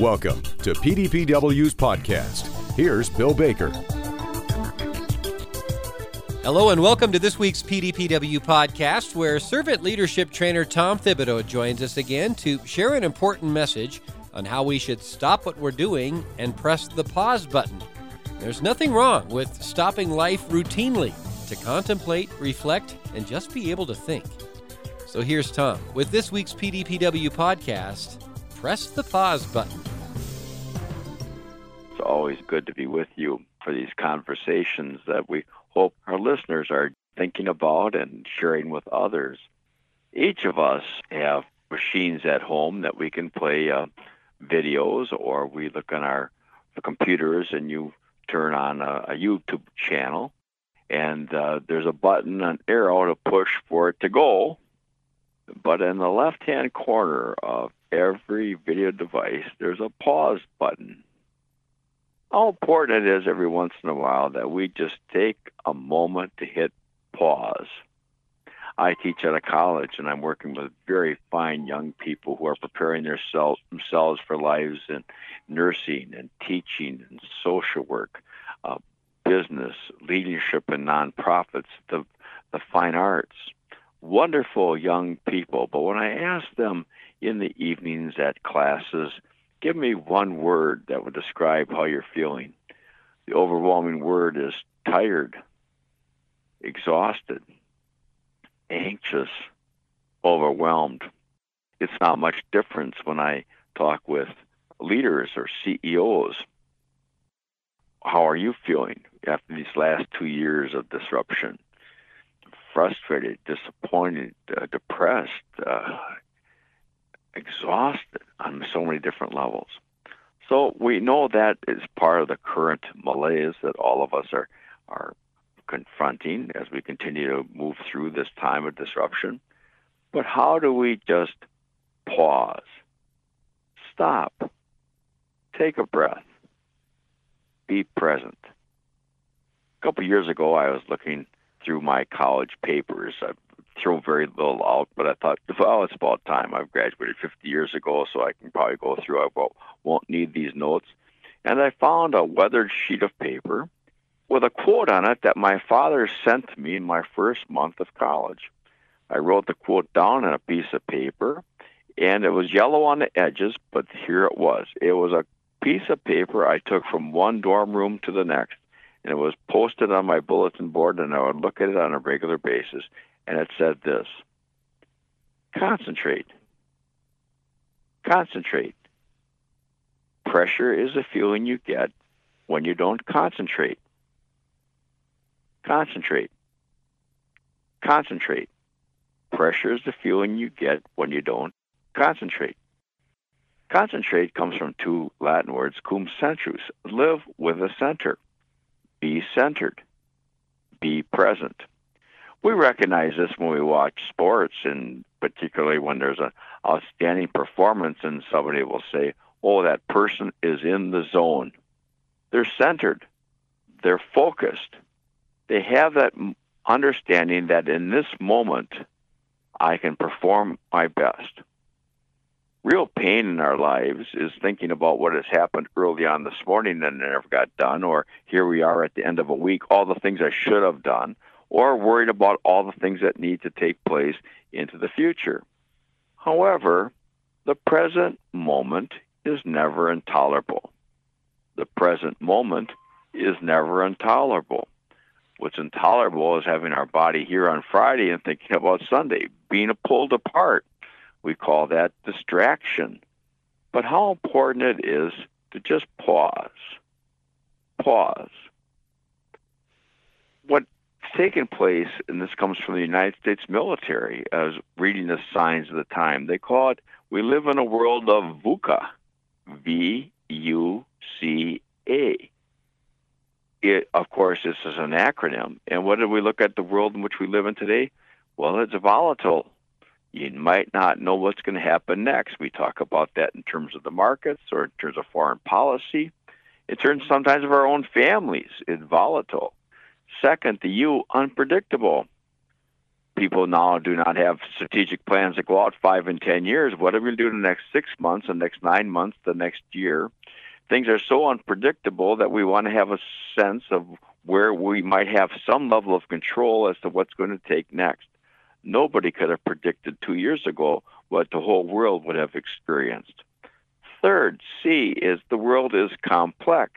Welcome to PDPW's podcast. Here's Bill Baker. Hello, and welcome to this week's PDPW podcast, where servant leadership trainer Tom Thibodeau joins us again to share an important message on how we should stop what we're doing and press the pause button. There's nothing wrong with stopping life routinely to contemplate, reflect, and just be able to think. So here's Tom with this week's PDPW podcast Press the Pause Button. Always good to be with you for these conversations that we hope our listeners are thinking about and sharing with others. Each of us have machines at home that we can play uh, videos, or we look on our computers and you turn on a, a YouTube channel, and uh, there's a button, an arrow to push for it to go. But in the left hand corner of every video device, there's a pause button how important it is every once in a while that we just take a moment to hit pause. I teach at a college and I'm working with very fine young people who are preparing themselves, themselves for lives in nursing and teaching and social work, uh, business, leadership and nonprofits, the, the fine arts. Wonderful young people. But when I ask them in the evenings at classes, Give me one word that would describe how you're feeling. The overwhelming word is tired, exhausted, anxious, overwhelmed. It's not much difference when I talk with leaders or CEOs. How are you feeling after these last two years of disruption? Frustrated, disappointed, uh, depressed, uh, exhausted on so many different levels. So we know that is part of the current malaise that all of us are are confronting as we continue to move through this time of disruption. But how do we just pause, stop, take a breath, be present? A couple years ago, I was looking through my college papers. I've throw very little out, but I thought, well, it's about time. I've graduated 50 years ago, so I can probably go through. I won't need these notes. And I found a weathered sheet of paper with a quote on it that my father sent me in my first month of college. I wrote the quote down on a piece of paper, and it was yellow on the edges, but here it was. It was a piece of paper I took from one dorm room to the next, and it was posted on my bulletin board, and I would look at it on a regular basis and it said this concentrate. Concentrate. Pressure is a feeling you get when you don't concentrate. Concentrate. Concentrate. Pressure is the feeling you get when you don't concentrate. Concentrate comes from two Latin words, cum centrus, live with a center. Be centered. Be present we recognize this when we watch sports, and particularly when there's an outstanding performance, and somebody will say, "Oh, that person is in the zone." They're centered. They're focused. They have that understanding that in this moment, I can perform my best. Real pain in our lives is thinking about what has happened early on this morning and never got done, or here we are at the end of a week, all the things I should have done, or worried about all the things that need to take place into the future. However, the present moment is never intolerable. The present moment is never intolerable. What's intolerable is having our body here on Friday and thinking about Sunday, being pulled apart. We call that distraction. But how important it is to just pause. Pause. Taken place, and this comes from the United States military, as reading the signs of the time. They call it, we live in a world of VUCA, V U C A. It, of course, this is an acronym. And what do we look at the world in which we live in today? Well, it's volatile. You might not know what's going to happen next. We talk about that in terms of the markets or in terms of foreign policy. In terms sometimes of our own families, it's volatile. Second, the U, unpredictable. people now do not have strategic plans to go out five and ten years. What are we going to do in the next six months, the next nine months, the next year? Things are so unpredictable that we want to have a sense of where we might have some level of control as to what's going to take next. Nobody could have predicted two years ago what the whole world would have experienced. Third, C is the world is complex.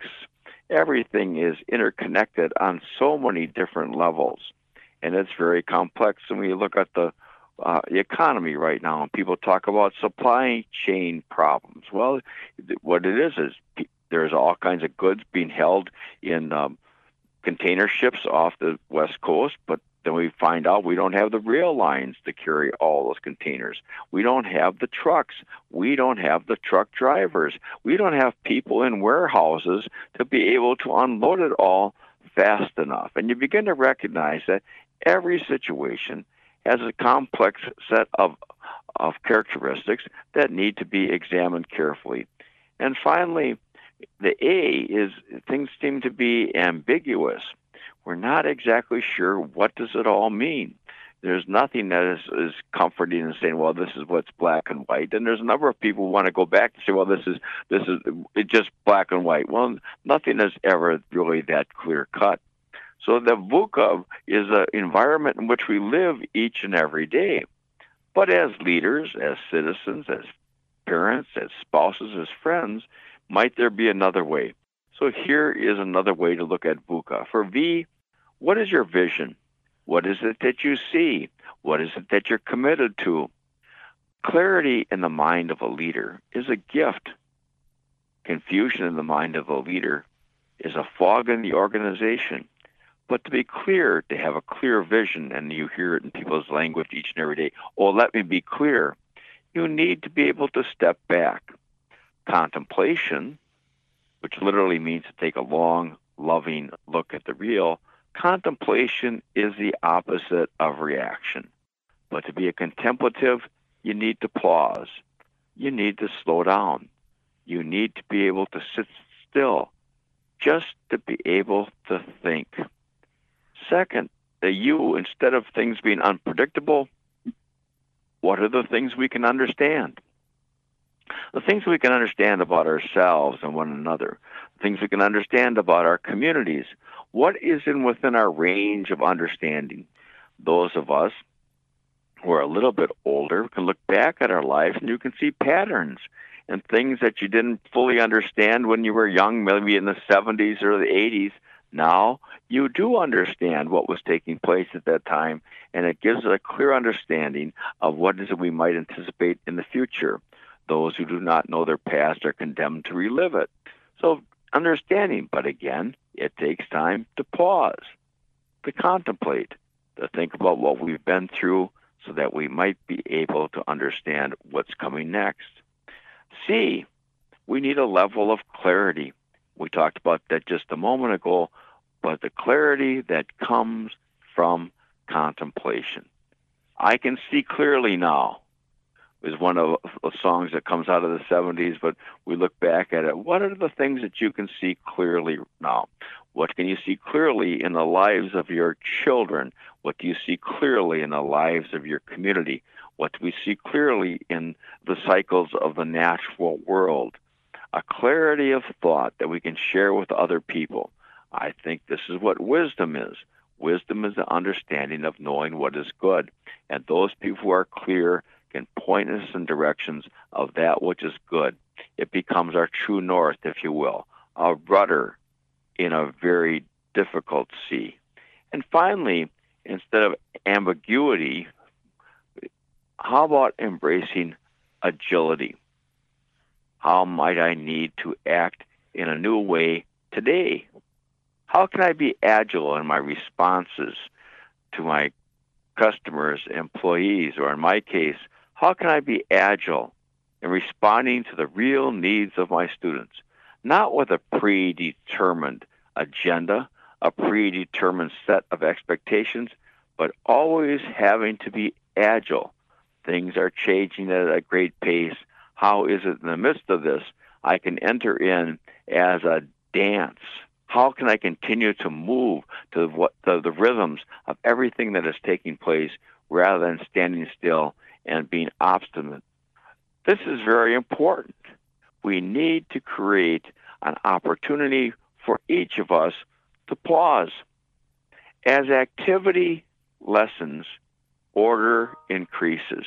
Everything is interconnected on so many different levels and it's very complex. And we look at the uh, the economy right now, and people talk about supply chain problems. Well, what it is is there's all kinds of goods being held in um, container ships off the west coast, but then we find out we don't have the rail lines to carry all those containers. We don't have the trucks. We don't have the truck drivers. We don't have people in warehouses to be able to unload it all fast enough. And you begin to recognize that every situation has a complex set of, of characteristics that need to be examined carefully. And finally, the A is things seem to be ambiguous. We're not exactly sure what does it all mean. There's nothing that is, is comforting in saying, well, this is what's black and white. And there's a number of people who want to go back and say, well, this is this is it's just black and white. Well, nothing is ever really that clear cut. So the VUCA is an environment in which we live each and every day. But as leaders, as citizens, as parents, as spouses, as friends, might there be another way? So here is another way to look at VUCA. For V, what is your vision? What is it that you see? What is it that you're committed to? Clarity in the mind of a leader is a gift. Confusion in the mind of a leader is a fog in the organization. But to be clear, to have a clear vision, and you hear it in people's language each and every day, oh, let me be clear, you need to be able to step back. Contemplation, which literally means to take a long, loving look at the real, contemplation is the opposite of reaction. But to be a contemplative, you need to pause. You need to slow down. You need to be able to sit still just to be able to think. Second, the you, instead of things being unpredictable, what are the things we can understand? The things we can understand about ourselves and one another, things we can understand about our communities. What is in within our range of understanding? Those of us who are a little bit older can look back at our lives and you can see patterns and things that you didn't fully understand when you were young, maybe in the 70s or the 80s, now you do understand what was taking place at that time, and it gives us a clear understanding of what is we might anticipate in the future. Those who do not know their past are condemned to relive it. So, understanding, but again, it takes time to pause, to contemplate, to think about what we've been through so that we might be able to understand what's coming next. C, we need a level of clarity. We talked about that just a moment ago but the clarity that comes from contemplation. I can see clearly now is one of the songs that comes out of the 70s, but we look back at it. What are the things that you can see clearly now? What can you see clearly in the lives of your children? What do you see clearly in the lives of your community? What do we see clearly in the cycles of the natural world? A clarity of thought that we can share with other people. I think this is what wisdom is. Wisdom is the understanding of knowing what is good. And those people who are clear can point us in directions of that which is good. It becomes our true north, if you will, a rudder in a very difficult sea. And finally, instead of ambiguity, how about embracing agility? How might I need to act in a new way today? How can I be agile in my responses to my customers, employees, or in my case, how can I be agile in responding to the real needs of my students? Not with a predetermined agenda, a predetermined set of expectations, but always having to be agile. Things are changing at a great pace. How is it in the midst of this I can enter in as a dance how can I continue to move to what the, the rhythms of everything that is taking place rather than standing still and being obstinate. This is very important. We need to create an opportunity for each of us to pause. As activity lessens, order increases.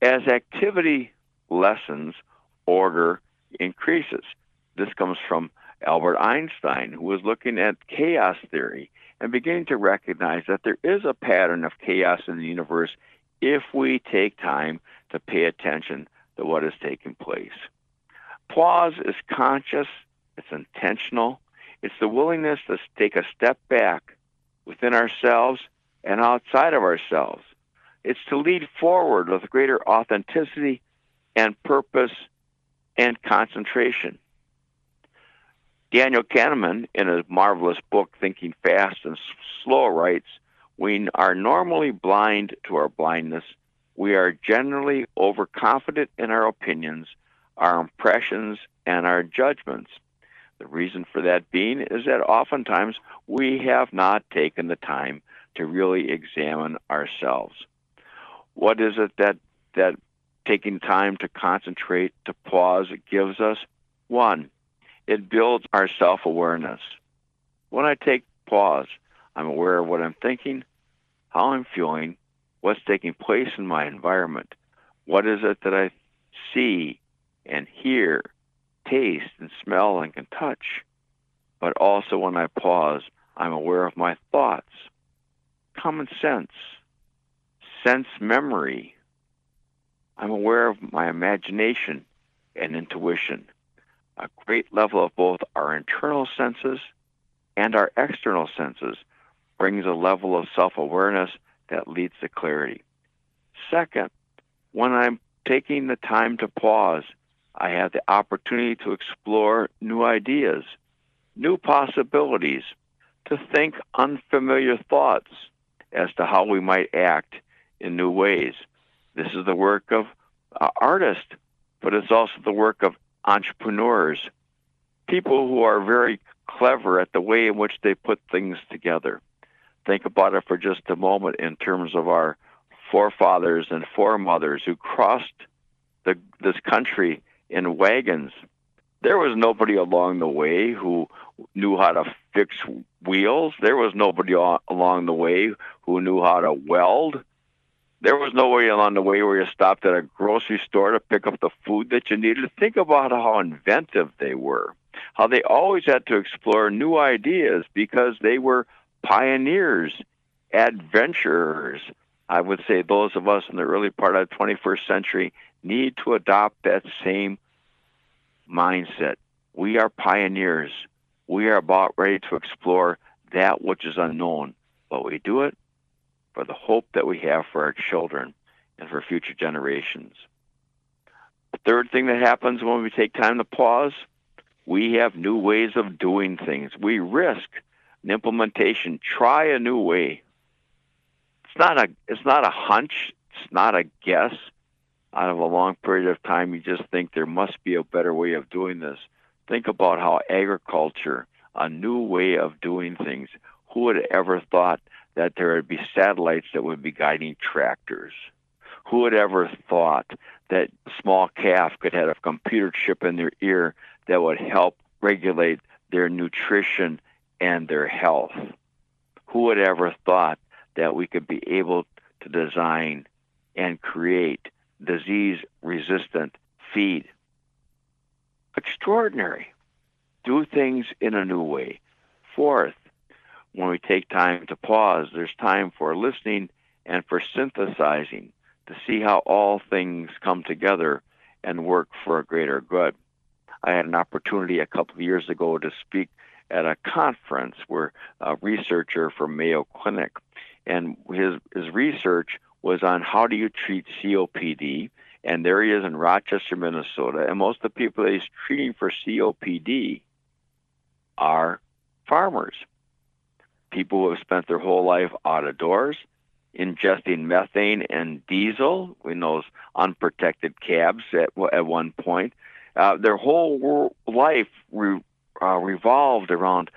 As activity lessens, order increases. This comes from Albert Einstein, who was looking at chaos theory and beginning to recognize that there is a pattern of chaos in the universe if we take time to pay attention to what is taking place. Pause is conscious, it's intentional, it's the willingness to take a step back within ourselves and outside of ourselves. It's to lead forward with greater authenticity and purpose and concentration. Daniel Kahneman, in his marvelous book, Thinking Fast and Slow, writes We are normally blind to our blindness. We are generally overconfident in our opinions, our impressions, and our judgments. The reason for that being is that oftentimes we have not taken the time to really examine ourselves. What is it that, that taking time to concentrate, to pause, gives us? One, it builds our self awareness. When I take pause, I'm aware of what I'm thinking, how I'm feeling, what's taking place in my environment. What is it that I see and hear, taste and smell and can touch? But also when I pause, I'm aware of my thoughts, common sense, sense memory. I'm aware of my imagination and intuition a great level of both our internal senses and our external senses brings a level of self awareness that leads to clarity. Second, when I'm taking the time to pause, I have the opportunity to explore new ideas, new possibilities, to think unfamiliar thoughts as to how we might act in new ways. This is the work of uh, artists, but it's also the work of entrepreneurs, people who are very clever at the way in which they put things together. Think about it for just a moment in terms of our forefathers and foremothers who crossed the, this country in wagons. There was nobody along the way who knew how to fix wheels. There was nobody along the way who knew how to weld. There was no way along the way where you stopped at a grocery store to pick up the food that you needed. Think about how inventive they were, how they always had to explore new ideas because they were pioneers, adventurers. I would say those of us in the early part of the 21st century need to adopt that same mindset. We are pioneers. We are about ready to explore that which is unknown, but we do it for the hope that we have for our children and for future generations. The third thing that happens when we take time to pause, we have new ways of doing things. We risk implementation, try a new way. It's not a it's not a hunch, it's not a guess. Out of a long period of time you just think there must be a better way of doing this. Think about how agriculture, a new way of doing things, who would have ever thought that there would be satellites that would be guiding tractors. Who would ever thought that small calf could have a computer chip in their ear that would help regulate their nutrition and their health? Who would ever thought that we could be able to design and create disease resistant feed? Extraordinary. Do things in a new way. Fourth, when we take time to pause, there's time for listening and for synthesizing to see how all things come together and work for a greater good. I had an opportunity a couple of years ago to speak at a conference where a researcher from Mayo Clinic and his his research was on how do you treat COPD and there he is in Rochester, Minnesota, and most of the people that he's treating for COPD are farmers people who have spent their whole life out of doors, ingesting methane and diesel in those unprotected cabs at, at one point. Uh, their whole life re, uh, revolved around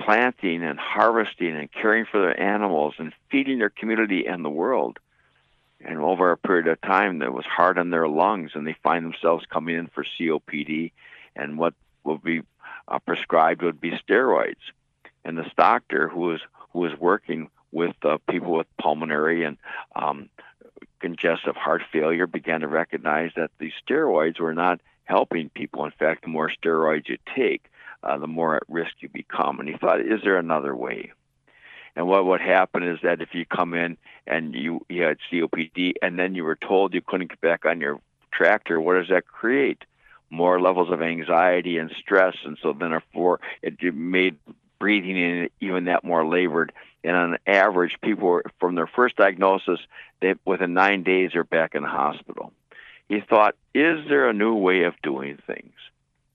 planting and harvesting and caring for their animals and feeding their community and the world. And over a period of time, that was hard on their lungs, and they find themselves coming in for COPD, and what will be uh, prescribed would be steroids. And this doctor who was who was working with uh, people with pulmonary and um, congestive heart failure began to recognize that these steroids were not helping people. In fact, the more steroids you take, uh, the more at risk you become. And he thought, is there another way? And what would happen is that if you come in and you, you had COPD and then you were told you couldn't get back on your tractor, what does that create? More levels of anxiety and stress. And so then, therefore, it made breathing in even that more labored. And on average, people were, from their first diagnosis, they, within nine days, are back in the hospital. He thought, is there a new way of doing things?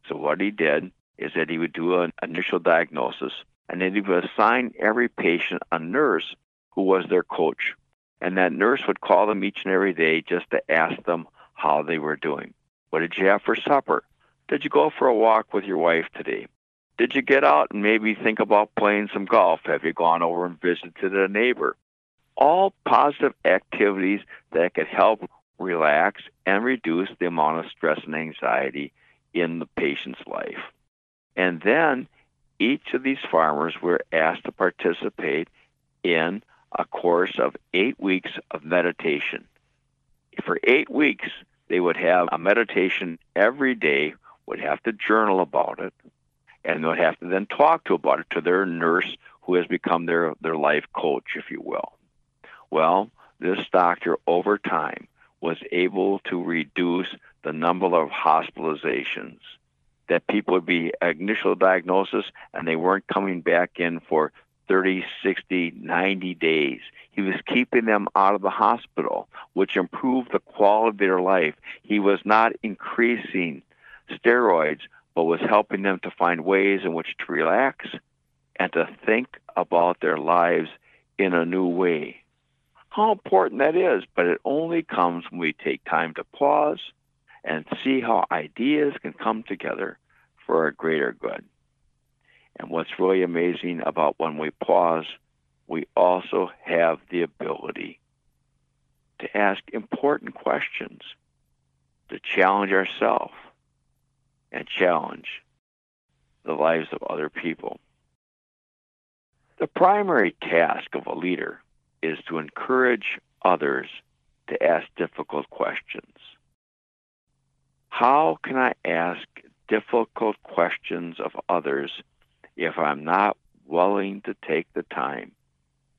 So what he did is that he would do an initial diagnosis, and then he would assign every patient a nurse who was their coach. And that nurse would call them each and every day just to ask them how they were doing. What did you have for supper? Did you go for a walk with your wife today? Did you get out and maybe think about playing some golf? Have you gone over and visited a neighbor? All positive activities that could help relax and reduce the amount of stress and anxiety in the patient's life. And then each of these farmers were asked to participate in a course of eight weeks of meditation. For eight weeks, they would have a meditation every day, would have to journal about it, and they'll have to then talk to about it to their nurse who has become their, their life coach, if you will. Well, this doctor over time was able to reduce the number of hospitalizations that people would be uh, initial diagnosis and they weren't coming back in for 30, 60, 90 days. He was keeping them out of the hospital, which improved the quality of their life. He was not increasing steroids, but was helping them to find ways in which to relax and to think about their lives in a new way. How important that is, but it only comes when we take time to pause and see how ideas can come together for a greater good. And what's really amazing about when we pause, we also have the ability to ask important questions, to challenge ourselves, and challenge the lives of other people. The primary task of a leader is to encourage others to ask difficult questions. How can I ask difficult questions of others if I'm not willing to take the time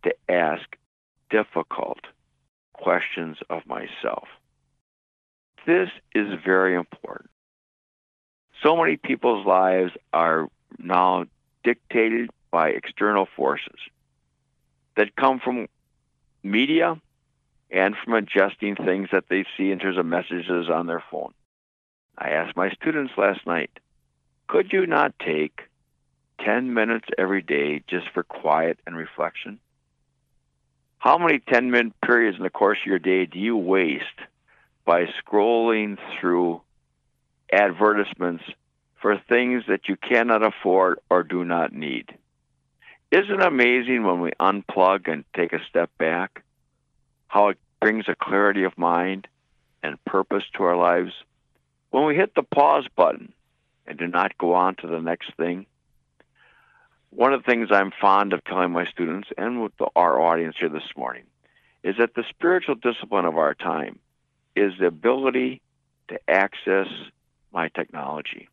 to ask difficult questions of myself? This is very important so many people's lives are now dictated by external forces that come from media and from adjusting things that they see in terms of messages on their phone. I asked my students last night, could you not take 10 minutes every day just for quiet and reflection? How many 10 minute periods in the course of your day do you waste by scrolling through advertisements for things that you cannot afford or do not need. Isn't it amazing when we unplug and take a step back how it brings a clarity of mind and purpose to our lives? When we hit the pause button and do not go on to the next thing, one of the things I'm fond of telling my students and with the, our audience here this morning is that the spiritual discipline of our time is the ability to access my technology.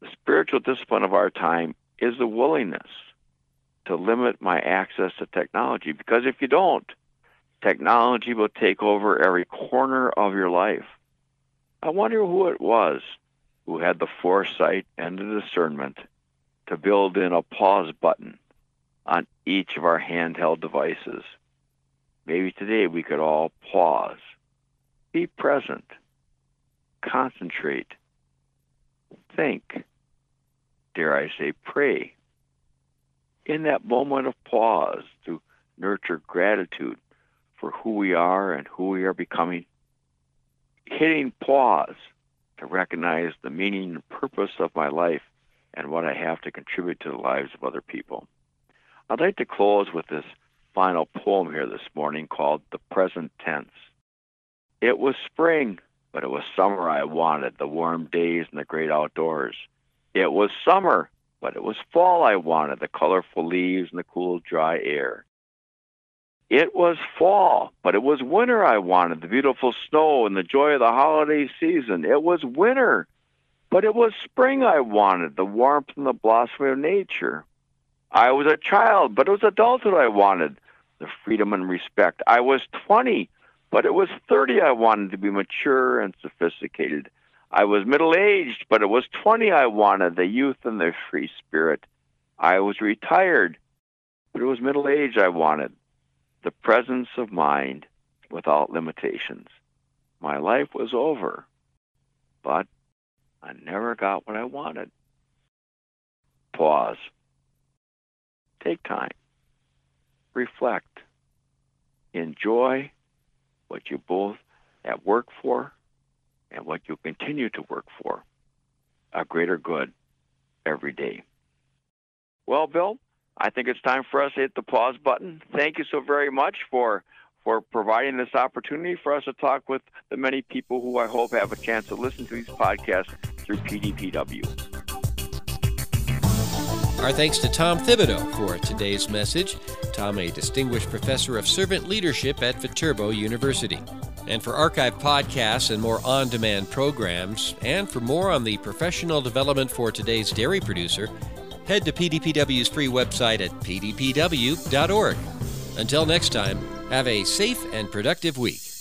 The spiritual discipline of our time is the willingness to limit my access to technology because if you don't, technology will take over every corner of your life. I wonder who it was who had the foresight and the discernment to build in a pause button on each of our handheld devices. Maybe today we could all pause, be present, concentrate, think, dare I say, pray. In that moment of pause to nurture gratitude for who we are and who we are becoming, hitting pause to recognize the meaning and purpose of my life and what I have to contribute to the lives of other people. I'd like to close with this final poem here this morning called The Present Tense. It was spring, but it was summer I wanted, the warm days and the great outdoors. It was summer, but it was fall I wanted, the colorful leaves and the cool, dry air. It was fall, but it was winter I wanted, the beautiful snow and the joy of the holiday season. It was winter, but it was spring I wanted, the warmth and the blossom of nature. I was a child, but it was adulthood I wanted, the freedom and respect. I was 20, but it was 30 I wanted to be mature and sophisticated. I was middle aged, but it was 20 I wanted, the youth and the free spirit. I was retired, but it was middle age I wanted, the presence of mind without limitations. My life was over, but I never got what I wanted. Pause. Take time. Reflect. Enjoy what you both have worked for and what you continue to work for. A greater good every day. Well, Bill, I think it's time for us to hit the pause button. Thank you so very much for for providing this opportunity for us to talk with the many people who I hope have a chance to listen to these podcasts through PDPW. Our thanks to Tom Thibodeau for today's message. Tom, a distinguished professor of servant leadership at Viterbo University. And for archive podcasts and more on demand programs, and for more on the professional development for today's dairy producer, head to PDPW's free website at pdpw.org. Until next time, have a safe and productive week.